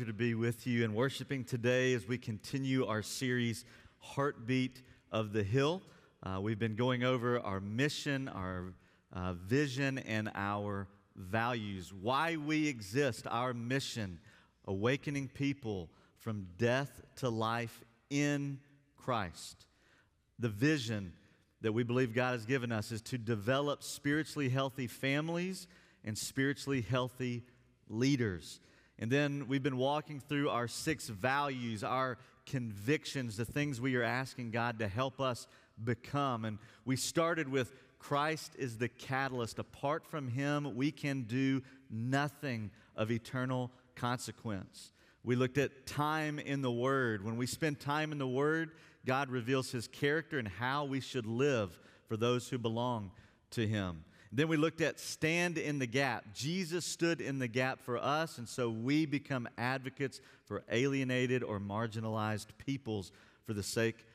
Pleasure to be with you and worshiping today as we continue our series, Heartbeat of the Hill. Uh, we've been going over our mission, our uh, vision, and our values. Why we exist, our mission, awakening people from death to life in Christ. The vision that we believe God has given us is to develop spiritually healthy families and spiritually healthy leaders. And then we've been walking through our six values, our convictions, the things we are asking God to help us become. And we started with Christ is the catalyst. Apart from Him, we can do nothing of eternal consequence. We looked at time in the Word. When we spend time in the Word, God reveals His character and how we should live for those who belong to Him. Then we looked at stand in the gap. Jesus stood in the gap for us, and so we become advocates for alienated or marginalized peoples for the sake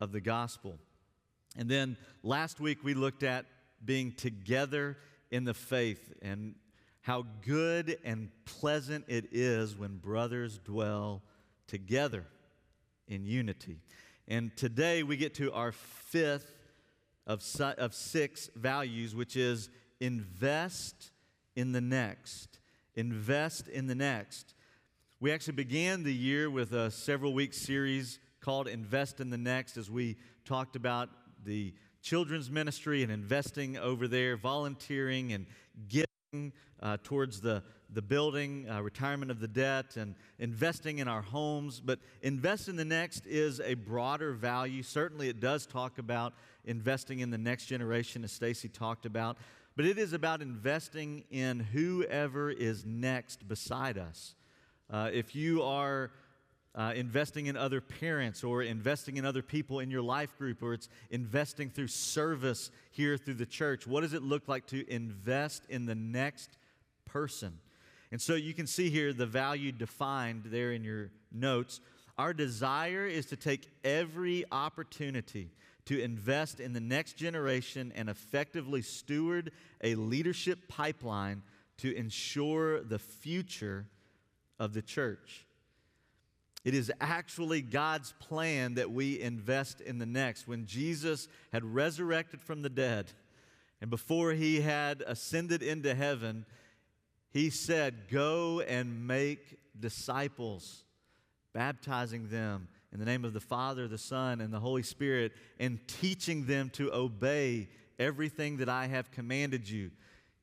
of the gospel. And then last week we looked at being together in the faith and how good and pleasant it is when brothers dwell together in unity. And today we get to our fifth of, of six values, which is invest in the next. Invest in the next. We actually began the year with a several week series called Invest in the Next as we talked about the children's ministry and investing over there, volunteering and giving uh, towards the, the building, uh, retirement of the debt, and investing in our homes. But invest in the next is a broader value. Certainly, it does talk about investing in the next generation, as Stacy talked about, but it is about investing in whoever is next beside us. Uh, if you are uh, investing in other parents or investing in other people in your life group or it's investing through service here through the church, what does it look like to invest in the next person? And so you can see here the value defined there in your notes. Our desire is to take every opportunity to invest in the next generation and effectively steward a leadership pipeline to ensure the future of the church. It is actually God's plan that we invest in the next. When Jesus had resurrected from the dead and before he had ascended into heaven, he said, Go and make disciples, baptizing them in the name of the Father, the Son, and the Holy Spirit, and teaching them to obey everything that I have commanded you.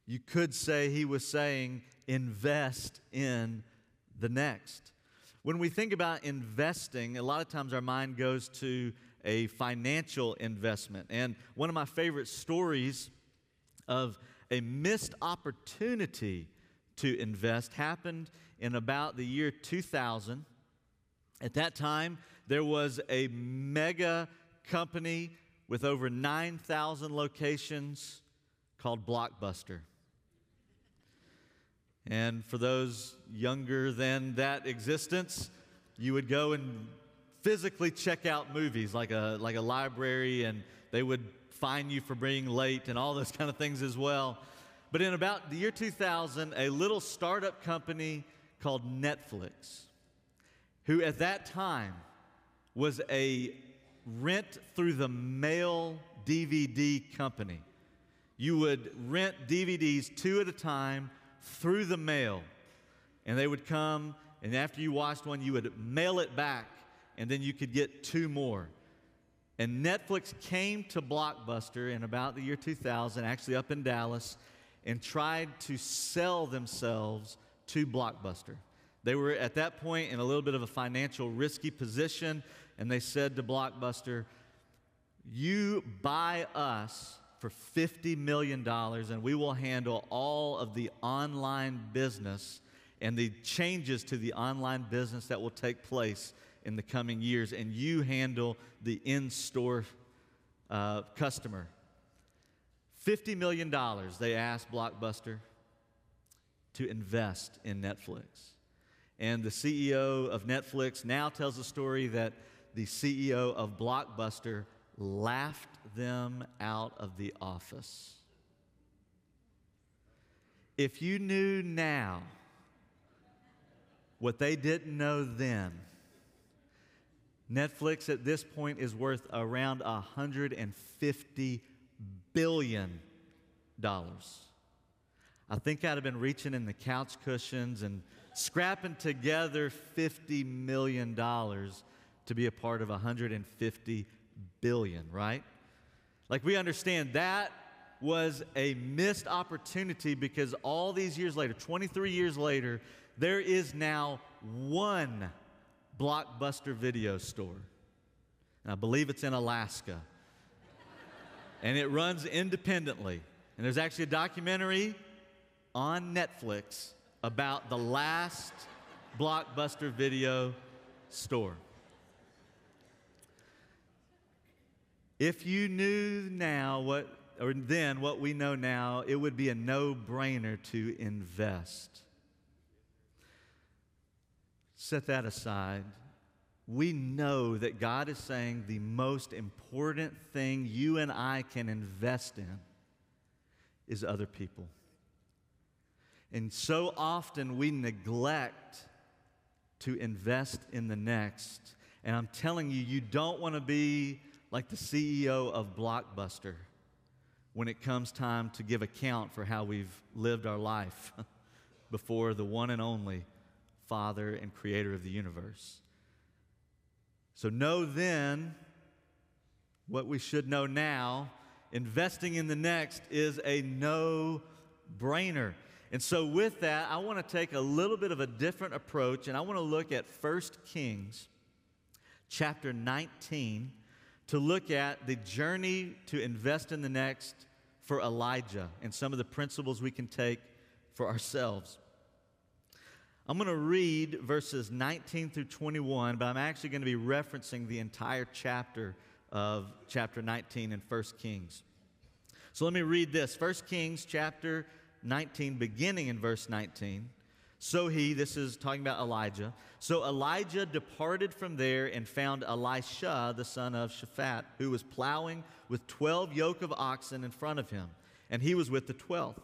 You could say he was saying, invest in the next. When we think about investing, a lot of times our mind goes to a financial investment. And one of my favorite stories of a missed opportunity to invest happened in about the year 2000. At that time, there was a mega company with over 9,000 locations called Blockbuster. And for those younger than that existence, you would go and physically check out movies like a, like a library, and they would fine you for being late and all those kind of things as well. But in about the year 2000, a little startup company called Netflix, who at that time was a rent through the mail DVD company. You would rent DVDs two at a time through the mail, and they would come, and after you watched one, you would mail it back, and then you could get two more. And Netflix came to Blockbuster in about the year 2000, actually up in Dallas, and tried to sell themselves to Blockbuster. They were at that point in a little bit of a financial risky position, and they said to Blockbuster, You buy us for $50 million, and we will handle all of the online business and the changes to the online business that will take place in the coming years, and you handle the in store uh, customer. $50 million they asked Blockbuster to invest in Netflix. And the CEO of Netflix now tells the story that the CEO of Blockbuster laughed them out of the office. If you knew now what they didn't know then, Netflix at this point is worth around $150 billion. I think I'd have been reaching in the couch cushions and scrapping together $50 million to be a part of 150 billion, right? Like we understand that was a missed opportunity because all these years later, 23 years later, there is now one blockbuster video store. And I believe it's in Alaska. and it runs independently. And there's actually a documentary on Netflix about the last blockbuster video store. If you knew now what, or then what we know now, it would be a no brainer to invest. Set that aside. We know that God is saying the most important thing you and I can invest in is other people. And so often we neglect to invest in the next. And I'm telling you, you don't want to be like the CEO of Blockbuster when it comes time to give account for how we've lived our life before the one and only Father and Creator of the universe. So, know then what we should know now. Investing in the next is a no brainer. And so, with that, I want to take a little bit of a different approach, and I want to look at 1 Kings chapter 19 to look at the journey to invest in the next for Elijah and some of the principles we can take for ourselves. I'm going to read verses 19 through 21, but I'm actually going to be referencing the entire chapter of chapter 19 in 1 Kings. So let me read this 1 Kings chapter 19, beginning in verse 19. So he, this is talking about Elijah. So Elijah departed from there and found Elisha, the son of Shaphat, who was plowing with 12 yoke of oxen in front of him, and he was with the 12th.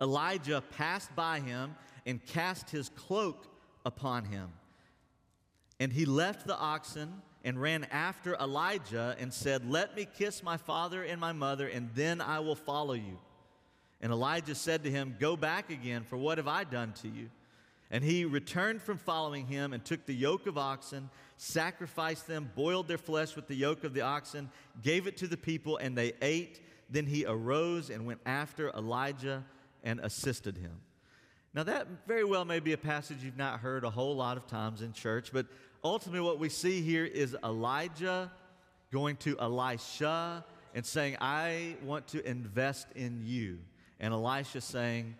Elijah passed by him and cast his cloak upon him. And he left the oxen and ran after Elijah and said, Let me kiss my father and my mother, and then I will follow you. And Elijah said to him, Go back again, for what have I done to you? And he returned from following him and took the yoke of oxen, sacrificed them, boiled their flesh with the yoke of the oxen, gave it to the people, and they ate. Then he arose and went after Elijah and assisted him. Now, that very well may be a passage you've not heard a whole lot of times in church, but ultimately, what we see here is Elijah going to Elisha and saying, I want to invest in you and Elisha saying,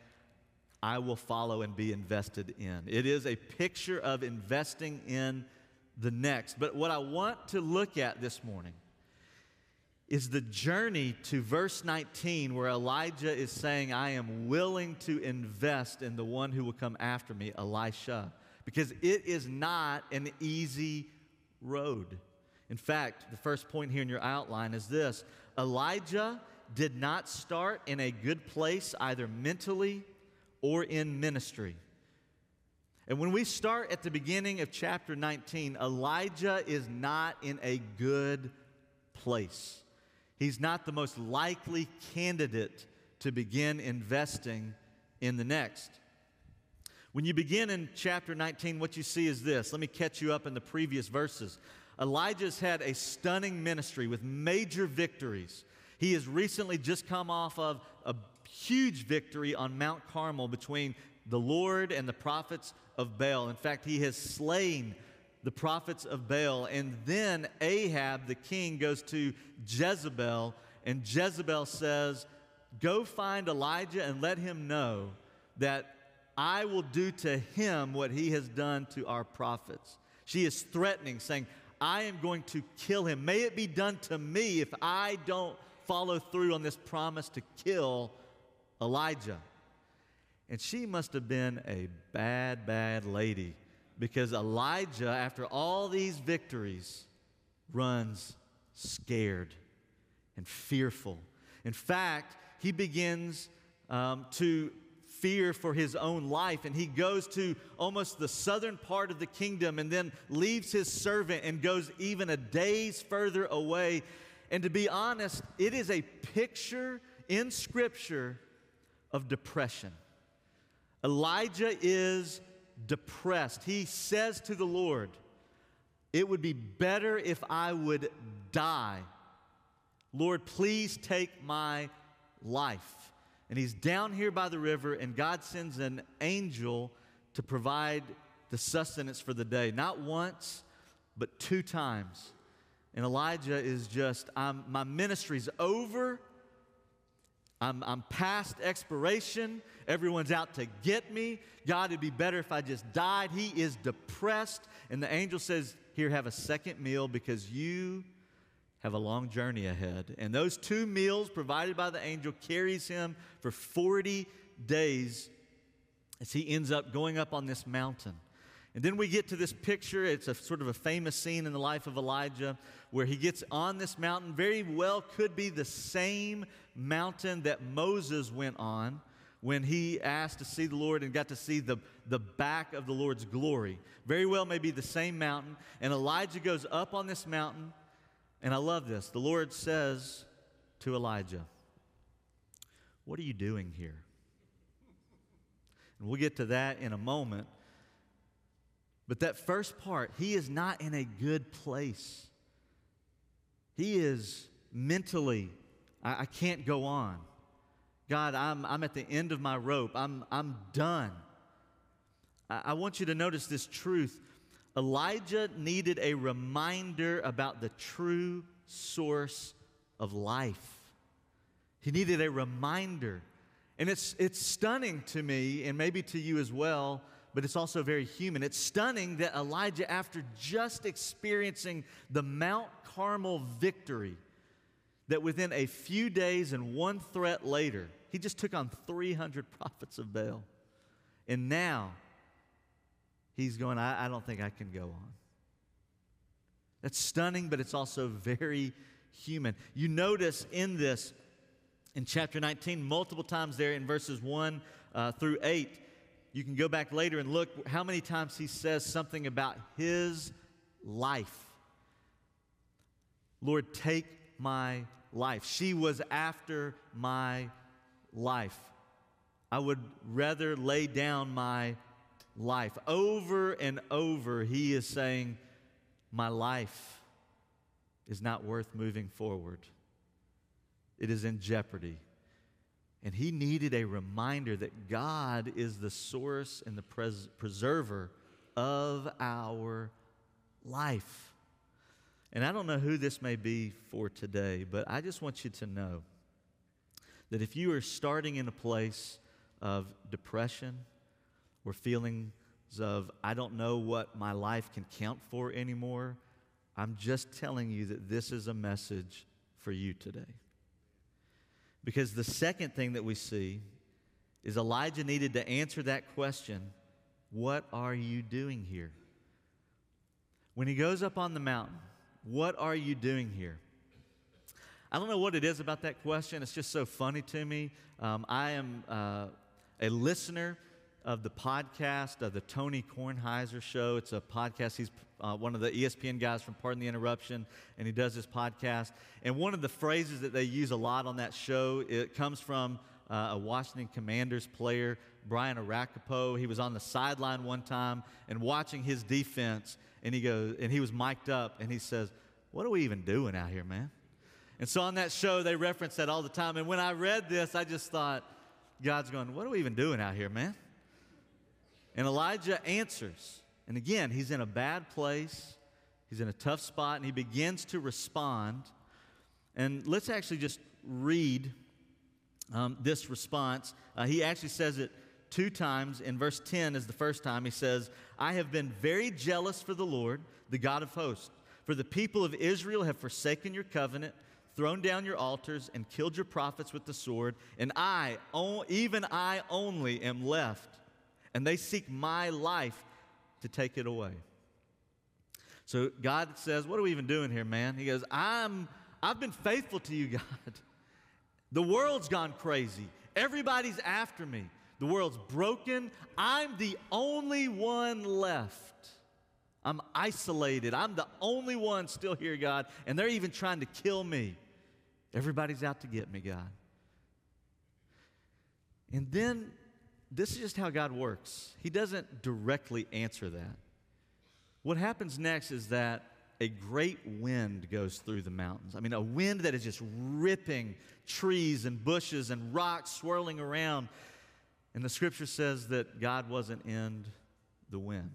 I will follow and be invested in. It is a picture of investing in the next. But what I want to look at this morning is the journey to verse 19, where Elijah is saying, I am willing to invest in the one who will come after me, Elisha, because it is not an easy road. In fact, the first point here in your outline is this Elijah did not start in a good place, either mentally or in ministry. And when we start at the beginning of chapter 19, Elijah is not in a good place. He's not the most likely candidate to begin investing in the next. When you begin in chapter 19, what you see is this. Let me catch you up in the previous verses. Elijah's had a stunning ministry with major victories. He has recently just come off of a huge victory on Mount Carmel between the Lord and the prophets of Baal. In fact, he has slain the prophets of Baal. And then Ahab, the king, goes to Jezebel, and Jezebel says, Go find Elijah and let him know that I will do to him what he has done to our prophets. She is threatening, saying, I am going to kill him. May it be done to me if I don't follow through on this promise to kill Elijah. And she must have been a bad, bad lady because Elijah, after all these victories, runs scared and fearful. In fact, he begins um, to fear for his own life. And he goes to almost the southern part of the kingdom and then leaves his servant and goes even a day's further away. And to be honest, it is a picture in Scripture of depression. Elijah is depressed. He says to the Lord, It would be better if I would die. Lord, please take my life. And he's down here by the river, and God sends an angel to provide the sustenance for the day. Not once, but two times. And Elijah is just, I'm, my ministry's over. I'm, I'm past expiration. Everyone's out to get me. God, it'd be better if I just died. He is depressed. And the angel says, Here, have a second meal because you have a long journey ahead. And those two meals provided by the angel carries him for 40 days as he ends up going up on this mountain. And then we get to this picture. It's a sort of a famous scene in the life of Elijah where he gets on this mountain. Very well could be the same mountain that Moses went on when he asked to see the Lord and got to see the, the back of the Lord's glory. Very well may be the same mountain. And Elijah goes up on this mountain. And I love this. The Lord says to Elijah, What are you doing here? And we'll get to that in a moment. But that first part, he is not in a good place. He is mentally, I, I can't go on. God, I'm, I'm at the end of my rope. I'm, I'm done. I, I want you to notice this truth. Elijah needed a reminder about the true source of life. He needed a reminder. And it's, it's stunning to me, and maybe to you as well, but it's also very human. It's stunning that Elijah, after just experiencing the Mount Carmel victory, that within a few days and one threat later, he just took on 300 prophets of Baal. And now he's going, I, I don't think I can go on. That's stunning, but it's also very human. You notice in this, in chapter 19, multiple times there in verses 1 uh, through 8, you can go back later and look how many times he says something about his life. Lord, take my life. She was after my life. I would rather lay down my life. Over and over, he is saying, My life is not worth moving forward, it is in jeopardy. And he needed a reminder that God is the source and the pres- preserver of our life. And I don't know who this may be for today, but I just want you to know that if you are starting in a place of depression or feelings of, I don't know what my life can count for anymore, I'm just telling you that this is a message for you today. Because the second thing that we see is Elijah needed to answer that question What are you doing here? When he goes up on the mountain, what are you doing here? I don't know what it is about that question. It's just so funny to me. Um, I am uh, a listener of the podcast of the Tony Kornheiser Show. It's a podcast. He's uh, one of the ESPN guys from Pardon the Interruption, and he does this podcast. And one of the phrases that they use a lot on that show it comes from uh, a Washington Commanders player, Brian Orakpo. He was on the sideline one time and watching his defense, and he goes, and he was mic'd up, and he says, "What are we even doing out here, man?" And so on that show, they reference that all the time. And when I read this, I just thought, God's going, What are we even doing out here, man? And Elijah answers. And again, he's in a bad place, he's in a tough spot, and he begins to respond. And let's actually just read um, this response. Uh, he actually says it two times. In verse 10 is the first time. He says, I have been very jealous for the Lord, the God of hosts. For the people of Israel have forsaken your covenant, thrown down your altars, and killed your prophets with the sword. And I, even I only, am left and they seek my life to take it away. So God says, What are we even doing here, man? He goes, I'm, I've been faithful to you, God. The world's gone crazy. Everybody's after me. The world's broken. I'm the only one left. I'm isolated. I'm the only one still here, God, and they're even trying to kill me. Everybody's out to get me, God. And then this is just how God works. He doesn't directly answer that. What happens next is that a great wind goes through the mountains. I mean, a wind that is just ripping trees and bushes and rocks swirling around. And the scripture says that God wasn't in the wind.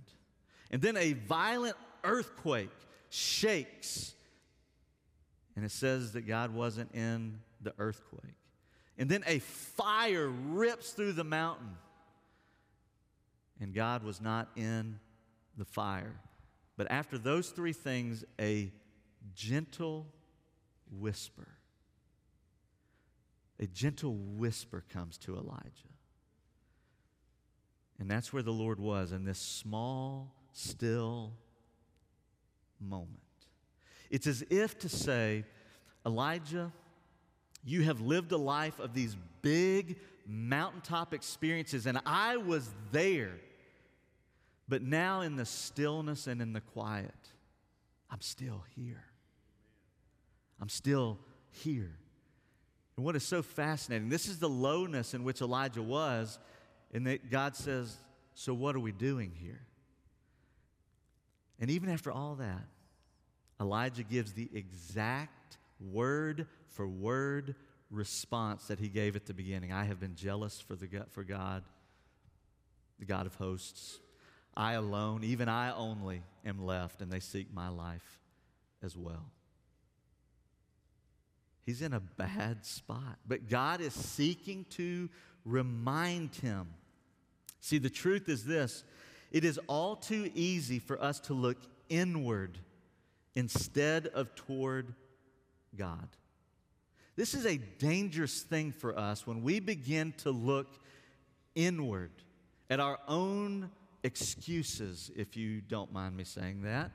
And then a violent earthquake shakes. And it says that God wasn't in the earthquake. And then a fire rips through the mountain. And God was not in the fire. But after those three things, a gentle whisper. A gentle whisper comes to Elijah. And that's where the Lord was in this small, still moment. It's as if to say, Elijah, you have lived a life of these big mountaintop experiences, and I was there. But now, in the stillness and in the quiet, I'm still here. I'm still here. And what is so fascinating, this is the lowness in which Elijah was, and that God says, So, what are we doing here? And even after all that, Elijah gives the exact word for word response that he gave at the beginning. I have been jealous for, the, for God, the God of hosts. I alone, even I only, am left, and they seek my life as well. He's in a bad spot, but God is seeking to remind him. See, the truth is this it is all too easy for us to look inward instead of toward God. This is a dangerous thing for us when we begin to look inward at our own excuses, if you don't mind me saying that.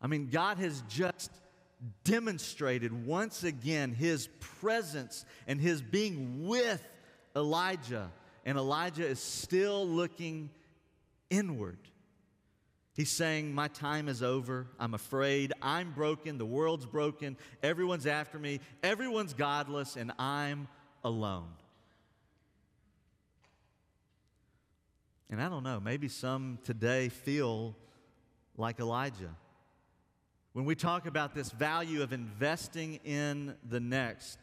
I mean, God has just demonstrated once again his presence and his being with Elijah, and Elijah is still looking inward. He's saying, My time is over. I'm afraid. I'm broken. The world's broken. Everyone's after me. Everyone's godless, and I'm alone. And I don't know, maybe some today feel like Elijah. When we talk about this value of investing in the next,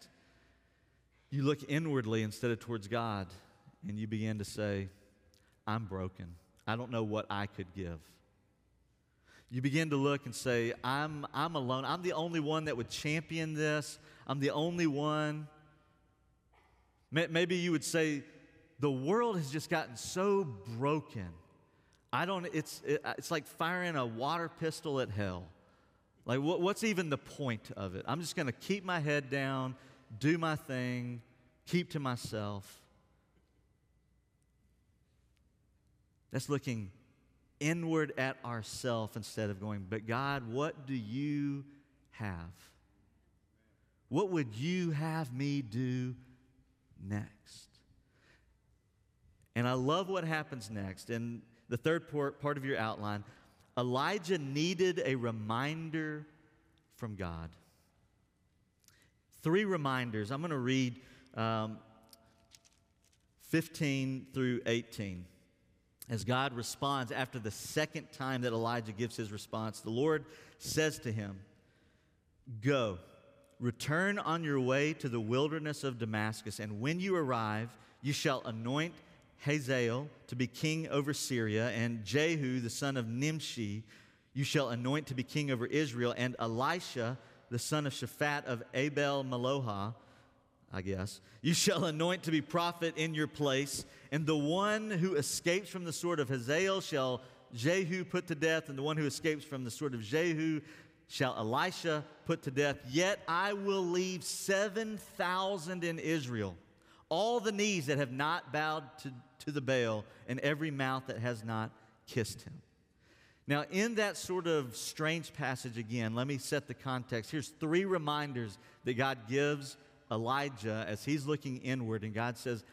you look inwardly instead of towards God, and you begin to say, I'm broken. I don't know what I could give. You begin to look and say, I'm, I'm alone. I'm the only one that would champion this. I'm the only one. Maybe you would say, the world has just gotten so broken. I don't, it's, it, it's like firing a water pistol at hell. Like, what, what's even the point of it? I'm just going to keep my head down, do my thing, keep to myself. That's looking inward at ourself instead of going, but God, what do you have? What would you have me do next? And I love what happens next. In the third part of your outline, Elijah needed a reminder from God. Three reminders. I'm going to read um, 15 through 18 as God responds after the second time that Elijah gives his response, the Lord says to him, Go, return on your way to the wilderness of Damascus, and when you arrive, you shall anoint Hazael to be king over Syria, and Jehu, the son of Nimshi, you shall anoint to be king over Israel, and Elisha, the son of Shaphat of Abel Meholah, I guess. You shall anoint to be prophet in your place, and the one who escapes from the sword of Hazael shall Jehu put to death, and the one who escapes from the sword of Jehu shall Elisha put to death. Yet I will leave 7,000 in Israel, all the knees that have not bowed to, to the Baal, and every mouth that has not kissed him. Now, in that sort of strange passage again, let me set the context. Here's three reminders that God gives Elijah as he's looking inward, and God says,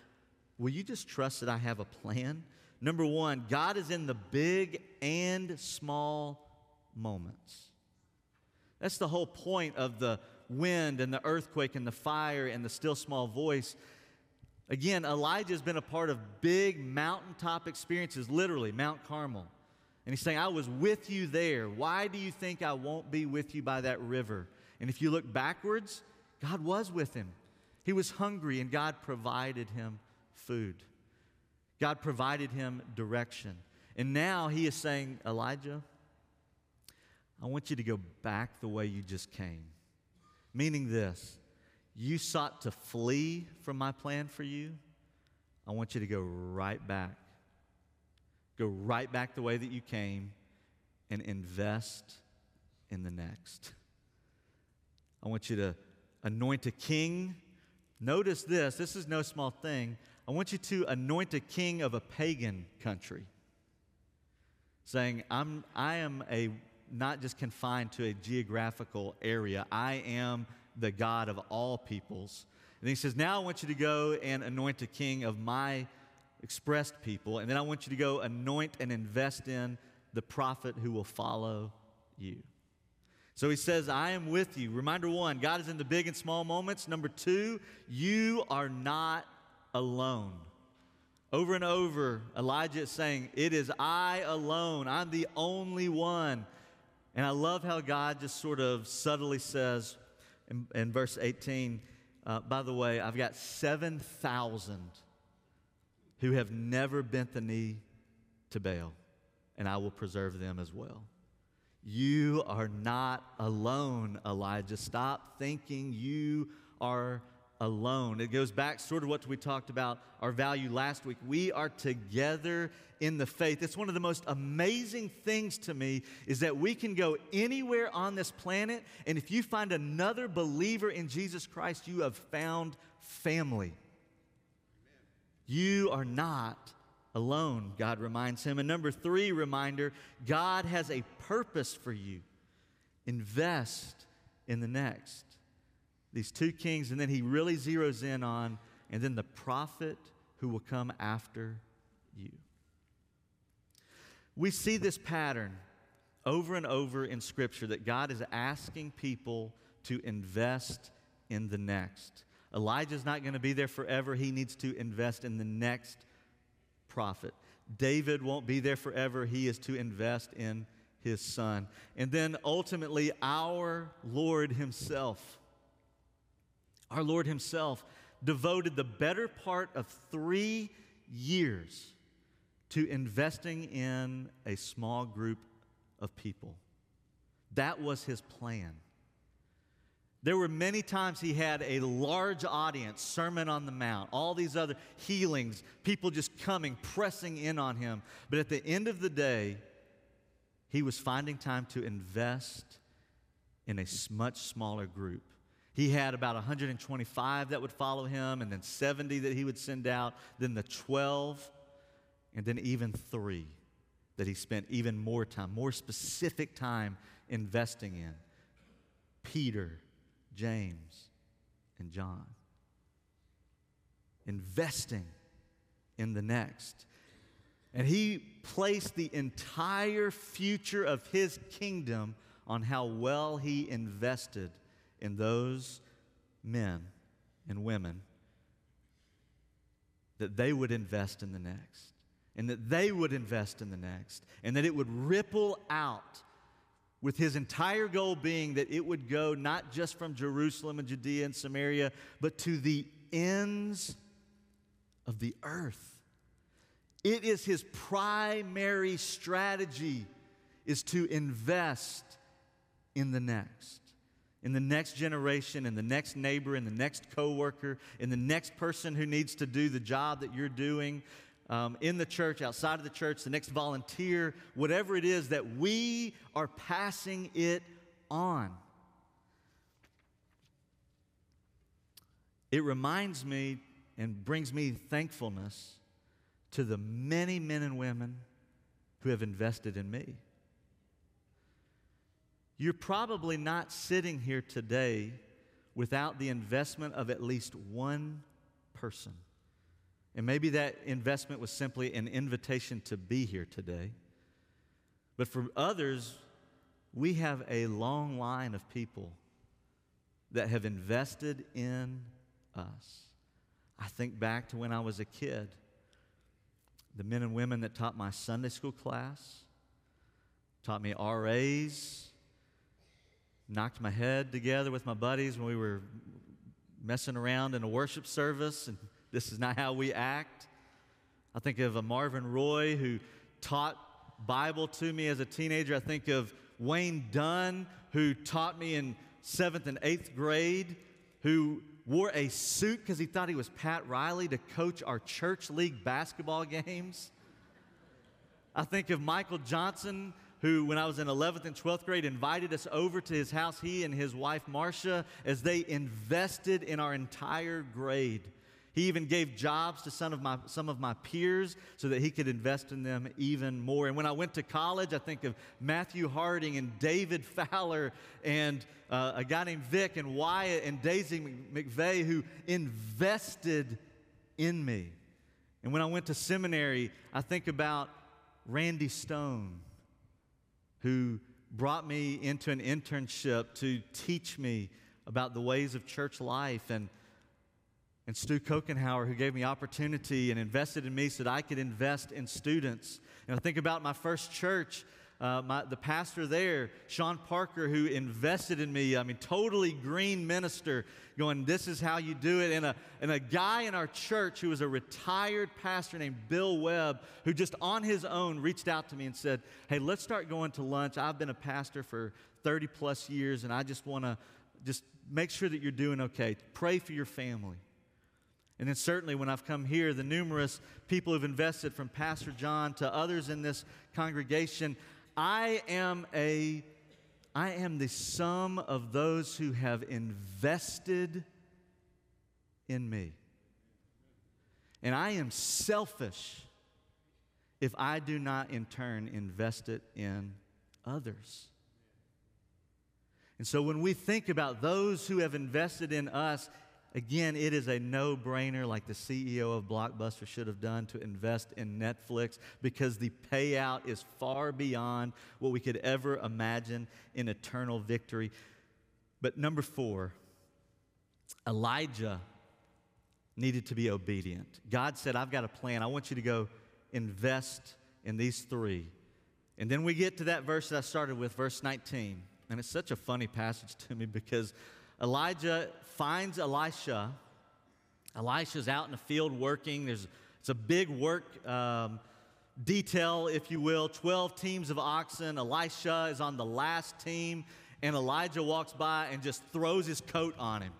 will you just trust that I have a plan? Number one, God is in the big and small moments. That's the whole point of the wind and the earthquake and the fire and the still small voice. Again, Elijah's been a part of big mountaintop experiences, literally, Mount Carmel. And he's saying, I was with you there. Why do you think I won't be with you by that river? And if you look backwards, God was with him. He was hungry, and God provided him food. God provided him direction. And now he is saying, Elijah, I want you to go back the way you just came. Meaning this you sought to flee from my plan for you. I want you to go right back. Go right back the way that you came and invest in the next. I want you to anoint a king. Notice this this is no small thing. I want you to anoint a king of a pagan country, saying, I'm, I am a, not just confined to a geographical area, I am the God of all peoples. And he says, Now I want you to go and anoint a king of my expressed people, and then I want you to go anoint and invest in the prophet who will follow you. So he says, I am with you. Reminder one, God is in the big and small moments. Number two, you are not alone. Over and over, Elijah is saying, It is I alone. I'm the only one. And I love how God just sort of subtly says in, in verse 18, uh, by the way, I've got 7,000 who have never bent the knee to Baal, and I will preserve them as well. You are not alone, Elijah. Stop thinking you are alone. It goes back sort of what we talked about our value last week. We are together in the faith. It's one of the most amazing things to me is that we can go anywhere on this planet and if you find another believer in Jesus Christ, you have found family. You are not alone, God reminds him. And number 3 reminder, God has a purpose for you. Invest in the next these two kings, and then he really zeroes in on, and then the prophet who will come after you. We see this pattern over and over in Scripture that God is asking people to invest in the next. Elijah's not going to be there forever. He needs to invest in the next prophet. David won't be there forever. He is to invest in his son. And then ultimately, our Lord Himself our Lord Himself devoted the better part of three years to investing in a small group of people. That was His plan. There were many times he had a large audience, Sermon on the Mount, all these other healings, people just coming, pressing in on him. But at the end of the day, he was finding time to invest in a much smaller group. He had about 125 that would follow him, and then 70 that he would send out, then the 12, and then even three that he spent even more time, more specific time investing in Peter, James, and John. Investing in the next. And he placed the entire future of his kingdom on how well he invested in those men and women that they would invest in the next, and that they would invest in the next, and that it would ripple out with his entire goal being that it would go not just from Jerusalem and Judea and Samaria, but to the ends of the earth. It is his primary strategy is to invest in the next in the next generation, in the next neighbor, in the next coworker, in the next person who needs to do the job that you're doing um, in the church, outside of the church, the next volunteer, whatever it is, that we are passing it on. It reminds me and brings me thankfulness to the many men and women who have invested in me. You're probably not sitting here today without the investment of at least one person. And maybe that investment was simply an invitation to be here today. But for others, we have a long line of people that have invested in us. I think back to when I was a kid, the men and women that taught my Sunday school class, taught me RAs, knocked my head together with my buddies when we were messing around in a worship service, and this is not how we act. I think of a Marvin Roy who taught Bible to me as a teenager. I think of Wayne Dunn who taught me in seventh and eighth grade, who wore a suit because he thought he was Pat Riley to coach our church league basketball games. I think of Michael Johnson, who, when I was in 11th and 12th grade, invited us over to his house, he and his wife Marcia, as they invested in our entire grade. He even gave jobs to some of, my, some of my peers so that he could invest in them even more. And when I went to college, I think of Matthew Harding and David Fowler and uh, a guy named Vic and Wyatt and Daisy McVeigh who invested in me. And when I went to seminary, I think about Randy Stone, who brought me into an internship to teach me about the ways of church life and and Stu Kokenhauer, who gave me opportunity and invested in me so that I could invest in students. And I think about my first church, uh, my, the pastor there, Sean Parker, who invested in me. I mean, totally green minister, going, This is how you do it. And a, and a guy in our church who was a retired pastor named Bill Webb, who just on his own reached out to me and said, Hey, let's start going to lunch. I've been a pastor for 30 plus years, and I just want to just make sure that you're doing okay. Pray for your family. And then, certainly, when I've come here, the numerous people who've invested from Pastor John to others in this congregation, I am a I am the sum of those who have invested in me. And I am selfish if I do not, in turn, invest it in others. And so when we think about those who have invested in us, Again, it is a no brainer, like the CEO of Blockbuster should have done, to invest in Netflix because the payout is far beyond what we could ever imagine in eternal victory. But number four, Elijah needed to be obedient. God said, I've got a plan. I want you to go invest in these three. And then we get to that verse that I started with, verse 19. And it's such a funny passage to me because Elijah finds Elisha. Elisha's out in the field working. There's, it's a big work um, detail, if you will 12 teams of oxen. Elisha is on the last team, and Elijah walks by and just throws his coat on him.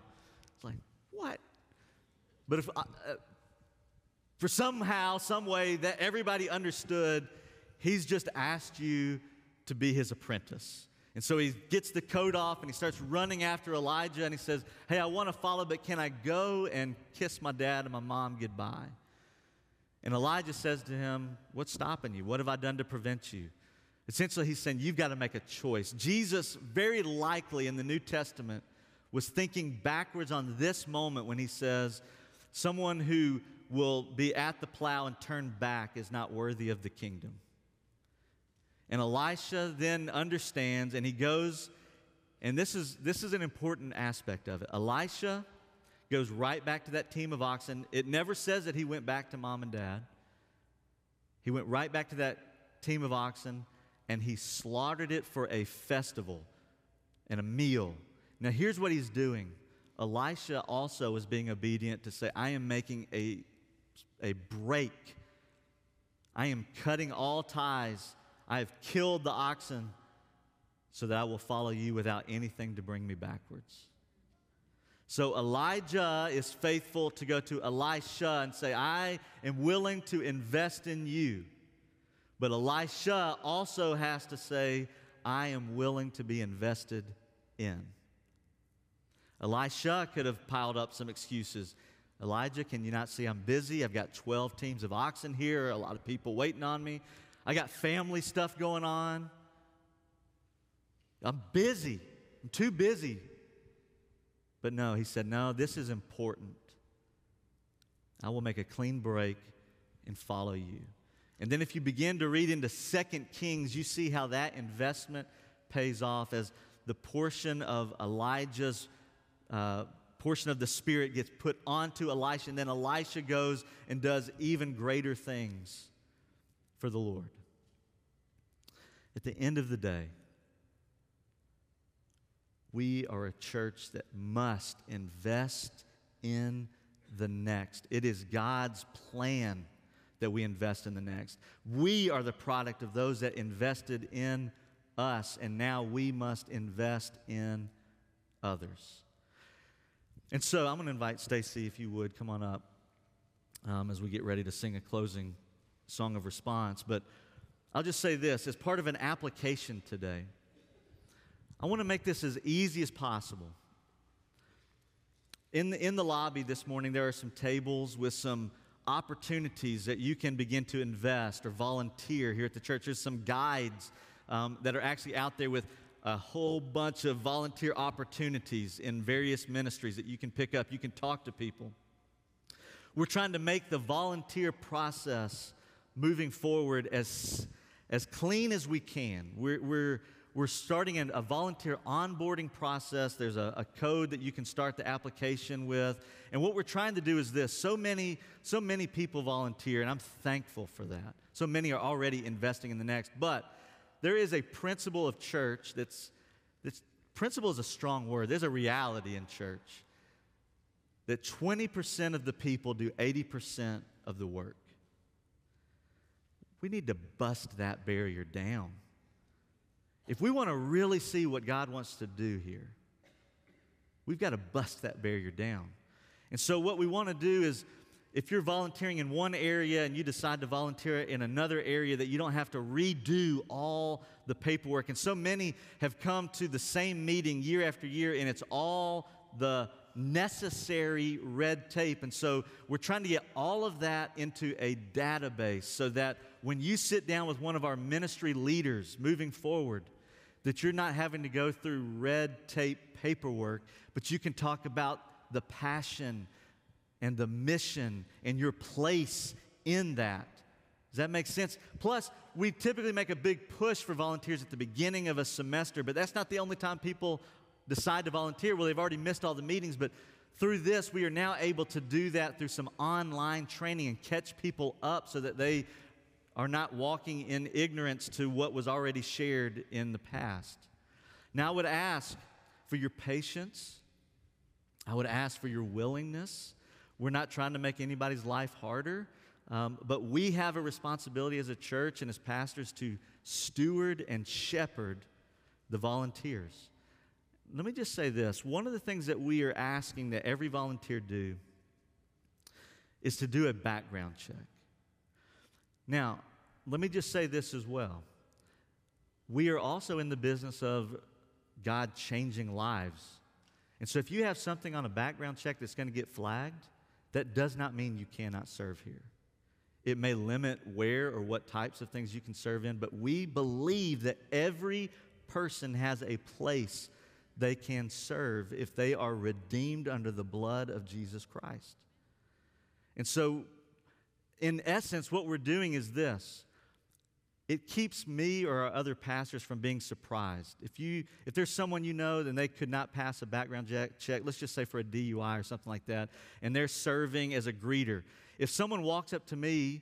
It's like, what? But if, uh, uh for somehow, some way that everybody understood, he's just asked you to be his apprentice. And so he gets the coat off and he starts running after Elijah and he says, Hey, I want to follow, but can I go and kiss my dad and my mom goodbye? And Elijah says to him, What's stopping you? What have I done to prevent you? Essentially, he's saying, You've got to make a choice. Jesus, very likely in the New Testament, was thinking backwards on this moment when he says, Someone who will be at the plow and turn back is not worthy of the kingdom. And Elisha then understands and he goes, and this is, this is an important aspect of it. Elisha goes right back to that team of oxen. It never says that he went back to mom and dad. He went right back to that team of oxen and he slaughtered it for a festival and a meal. Now, here's what he's doing Elisha also was being obedient to say, I am making a, a break. I am cutting all ties I have killed the oxen so that I will follow you without anything to bring me backwards. So Elijah is faithful to go to Elisha and say, I am willing to invest in you. But Elisha also has to say, I am willing to be invested in. Elisha could have piled up some excuses. Elijah, can you not see I'm busy? I've got 12 teams of oxen here, a lot of people waiting on me. I got family stuff going on. I'm busy. I'm too busy. But no, he said, no, this is important. I will make a clean break and follow you. And then if you begin to read into Second Kings, you see how that investment pays off as the portion of Elijah's uh, portion of the Spirit gets put onto Elisha, and then Elisha goes and does even greater things for the Lord. At the end of the day, we are a church that must invest in the next. It is God's plan that we invest in the next. We are the product of those that invested in us, and now we must invest in others. And so I'm going to invite Stacy, if you would, come on up um, as we get ready to sing a closing song of response. But I'll just say this as part of an application today, I want to make this as easy as possible. In the, in the lobby this morning, there are some tables with some opportunities that you can begin to invest or volunteer here at the church. There's some guides um, that are actually out there with a whole bunch of volunteer opportunities in various ministries that you can pick up. You can talk to people. We're trying to make the volunteer process moving forward as, as clean as we can. We're, we're, we're starting a volunteer onboarding process. There's a, a, code that you can start the application with. And what we're trying to do is this so many, so many people volunteer, and I'm thankful for that. So many are already investing in the next. But there is a principle of church that's, that's principle is a strong word. There's a reality in church that 20% of the people do 80% of the work. We need to bust that barrier down. If we want to really see what God wants to do here, we've got to bust that barrier down. And so, what we want to do is if you're volunteering in one area and you decide to volunteer in another area, that you don't have to redo all the paperwork. And so many have come to the same meeting year after year, and it's all the necessary red tape. And so we're trying to get all of that into a database so that when you sit down with one of our ministry leaders moving forward, that you're not having to go through red tape paperwork, but you can talk about the passion and the mission and your place in that. Does that make sense? Plus, we typically make a big push for volunteers at the beginning of a semester, but that's not the only time people decide to volunteer. Well, they've already missed all the meetings, but through this, we are now able to do that through some online training and catch people up so that they are not walking in ignorance to what was already shared in the past. Now, I would ask for your patience, I would ask for your willingness we're not trying to make anybody's life harder, um, but we have a responsibility as a church and as pastors to steward and shepherd the volunteers. Let me just say this one of the things that we are asking that every volunteer do is to do a background check. Now, let me just say this as well. We are also in the business of God changing lives. And so if you have something on a background check that's going to get flagged, that does not mean you cannot serve here. It may limit where or what types of things you can serve in, but we believe that every person has a place they can serve if they are redeemed under the blood of Jesus Christ. And so, in essence, what we're doing is this it keeps me or our other pastors from being surprised. If, you, if there's someone you know and they could not pass a background check, let's just say for a DUI or something like that, and they're serving as a greeter, if someone walks up to me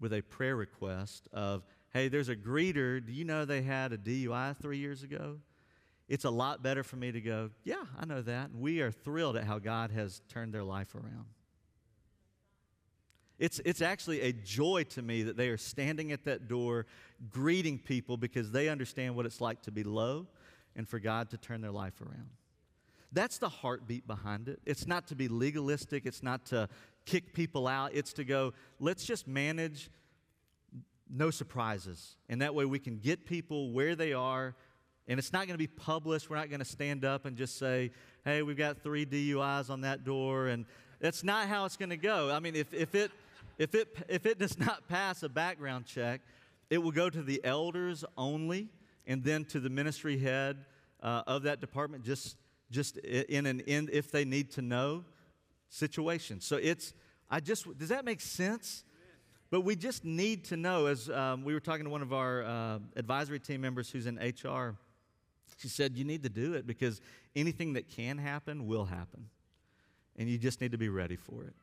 with a prayer request of, hey, there's a greeter, do you know they had a DUI three years ago? It's a lot better for me to go, yeah, I know that. And We are thrilled at how God has turned their life around. It's, it's actually a joy to me that they are standing at that door greeting people because they understand what it's like to be low and for God to turn their life around. That's the heartbeat behind it. It's not to be legalistic, it's not to kick people out, it's to go, let's just manage no surprises. And that way we can get people where they are. And it's not going to be published. We're not going to stand up and just say, hey, we've got three DUIs on that door. And that's not how it's going to go. I mean, if, if it if it, if it does not pass a background check, it will go to the elders only and then to the ministry head uh, of that department just, just in an in, if they need to know situation. So it's, I just, does that make sense? But we just need to know, as um, we were talking to one of our uh, advisory team members who's in HR, she said, You need to do it because anything that can happen will happen. And you just need to be ready for it.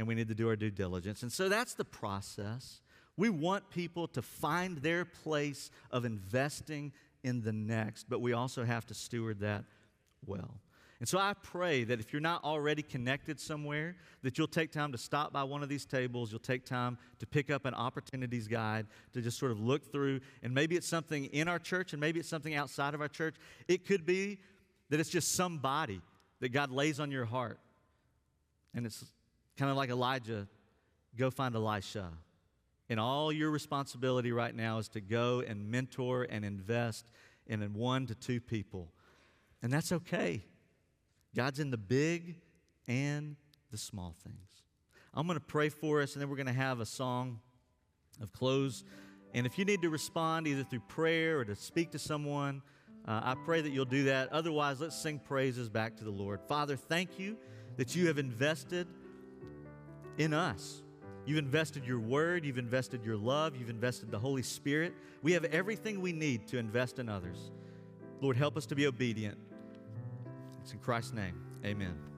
And we need to do our due diligence. And so that's the process. We want people to find their place of investing in the next, but we also have to steward that well. And so I pray that if you're not already connected somewhere, that you'll take time to stop by one of these tables. You'll take time to pick up an opportunities guide to just sort of look through. And maybe it's something in our church and maybe it's something outside of our church. It could be that it's just somebody that God lays on your heart. And it's kind of like Elijah go find Elisha. And all your responsibility right now is to go and mentor and invest in one to two people. And that's okay. God's in the big and the small things. I'm going to pray for us, and then we're going to have a song of close. And if you need to respond either through prayer or to speak to someone, uh, I pray that you'll do that. Otherwise, let's sing praises back to the Lord. Father, thank you that you have invested in us. You've invested your word, you've invested your love, you've invested the Holy Spirit. We have everything we need to invest in others. Lord, help us to be obedient. It's in Christ's name. Amen.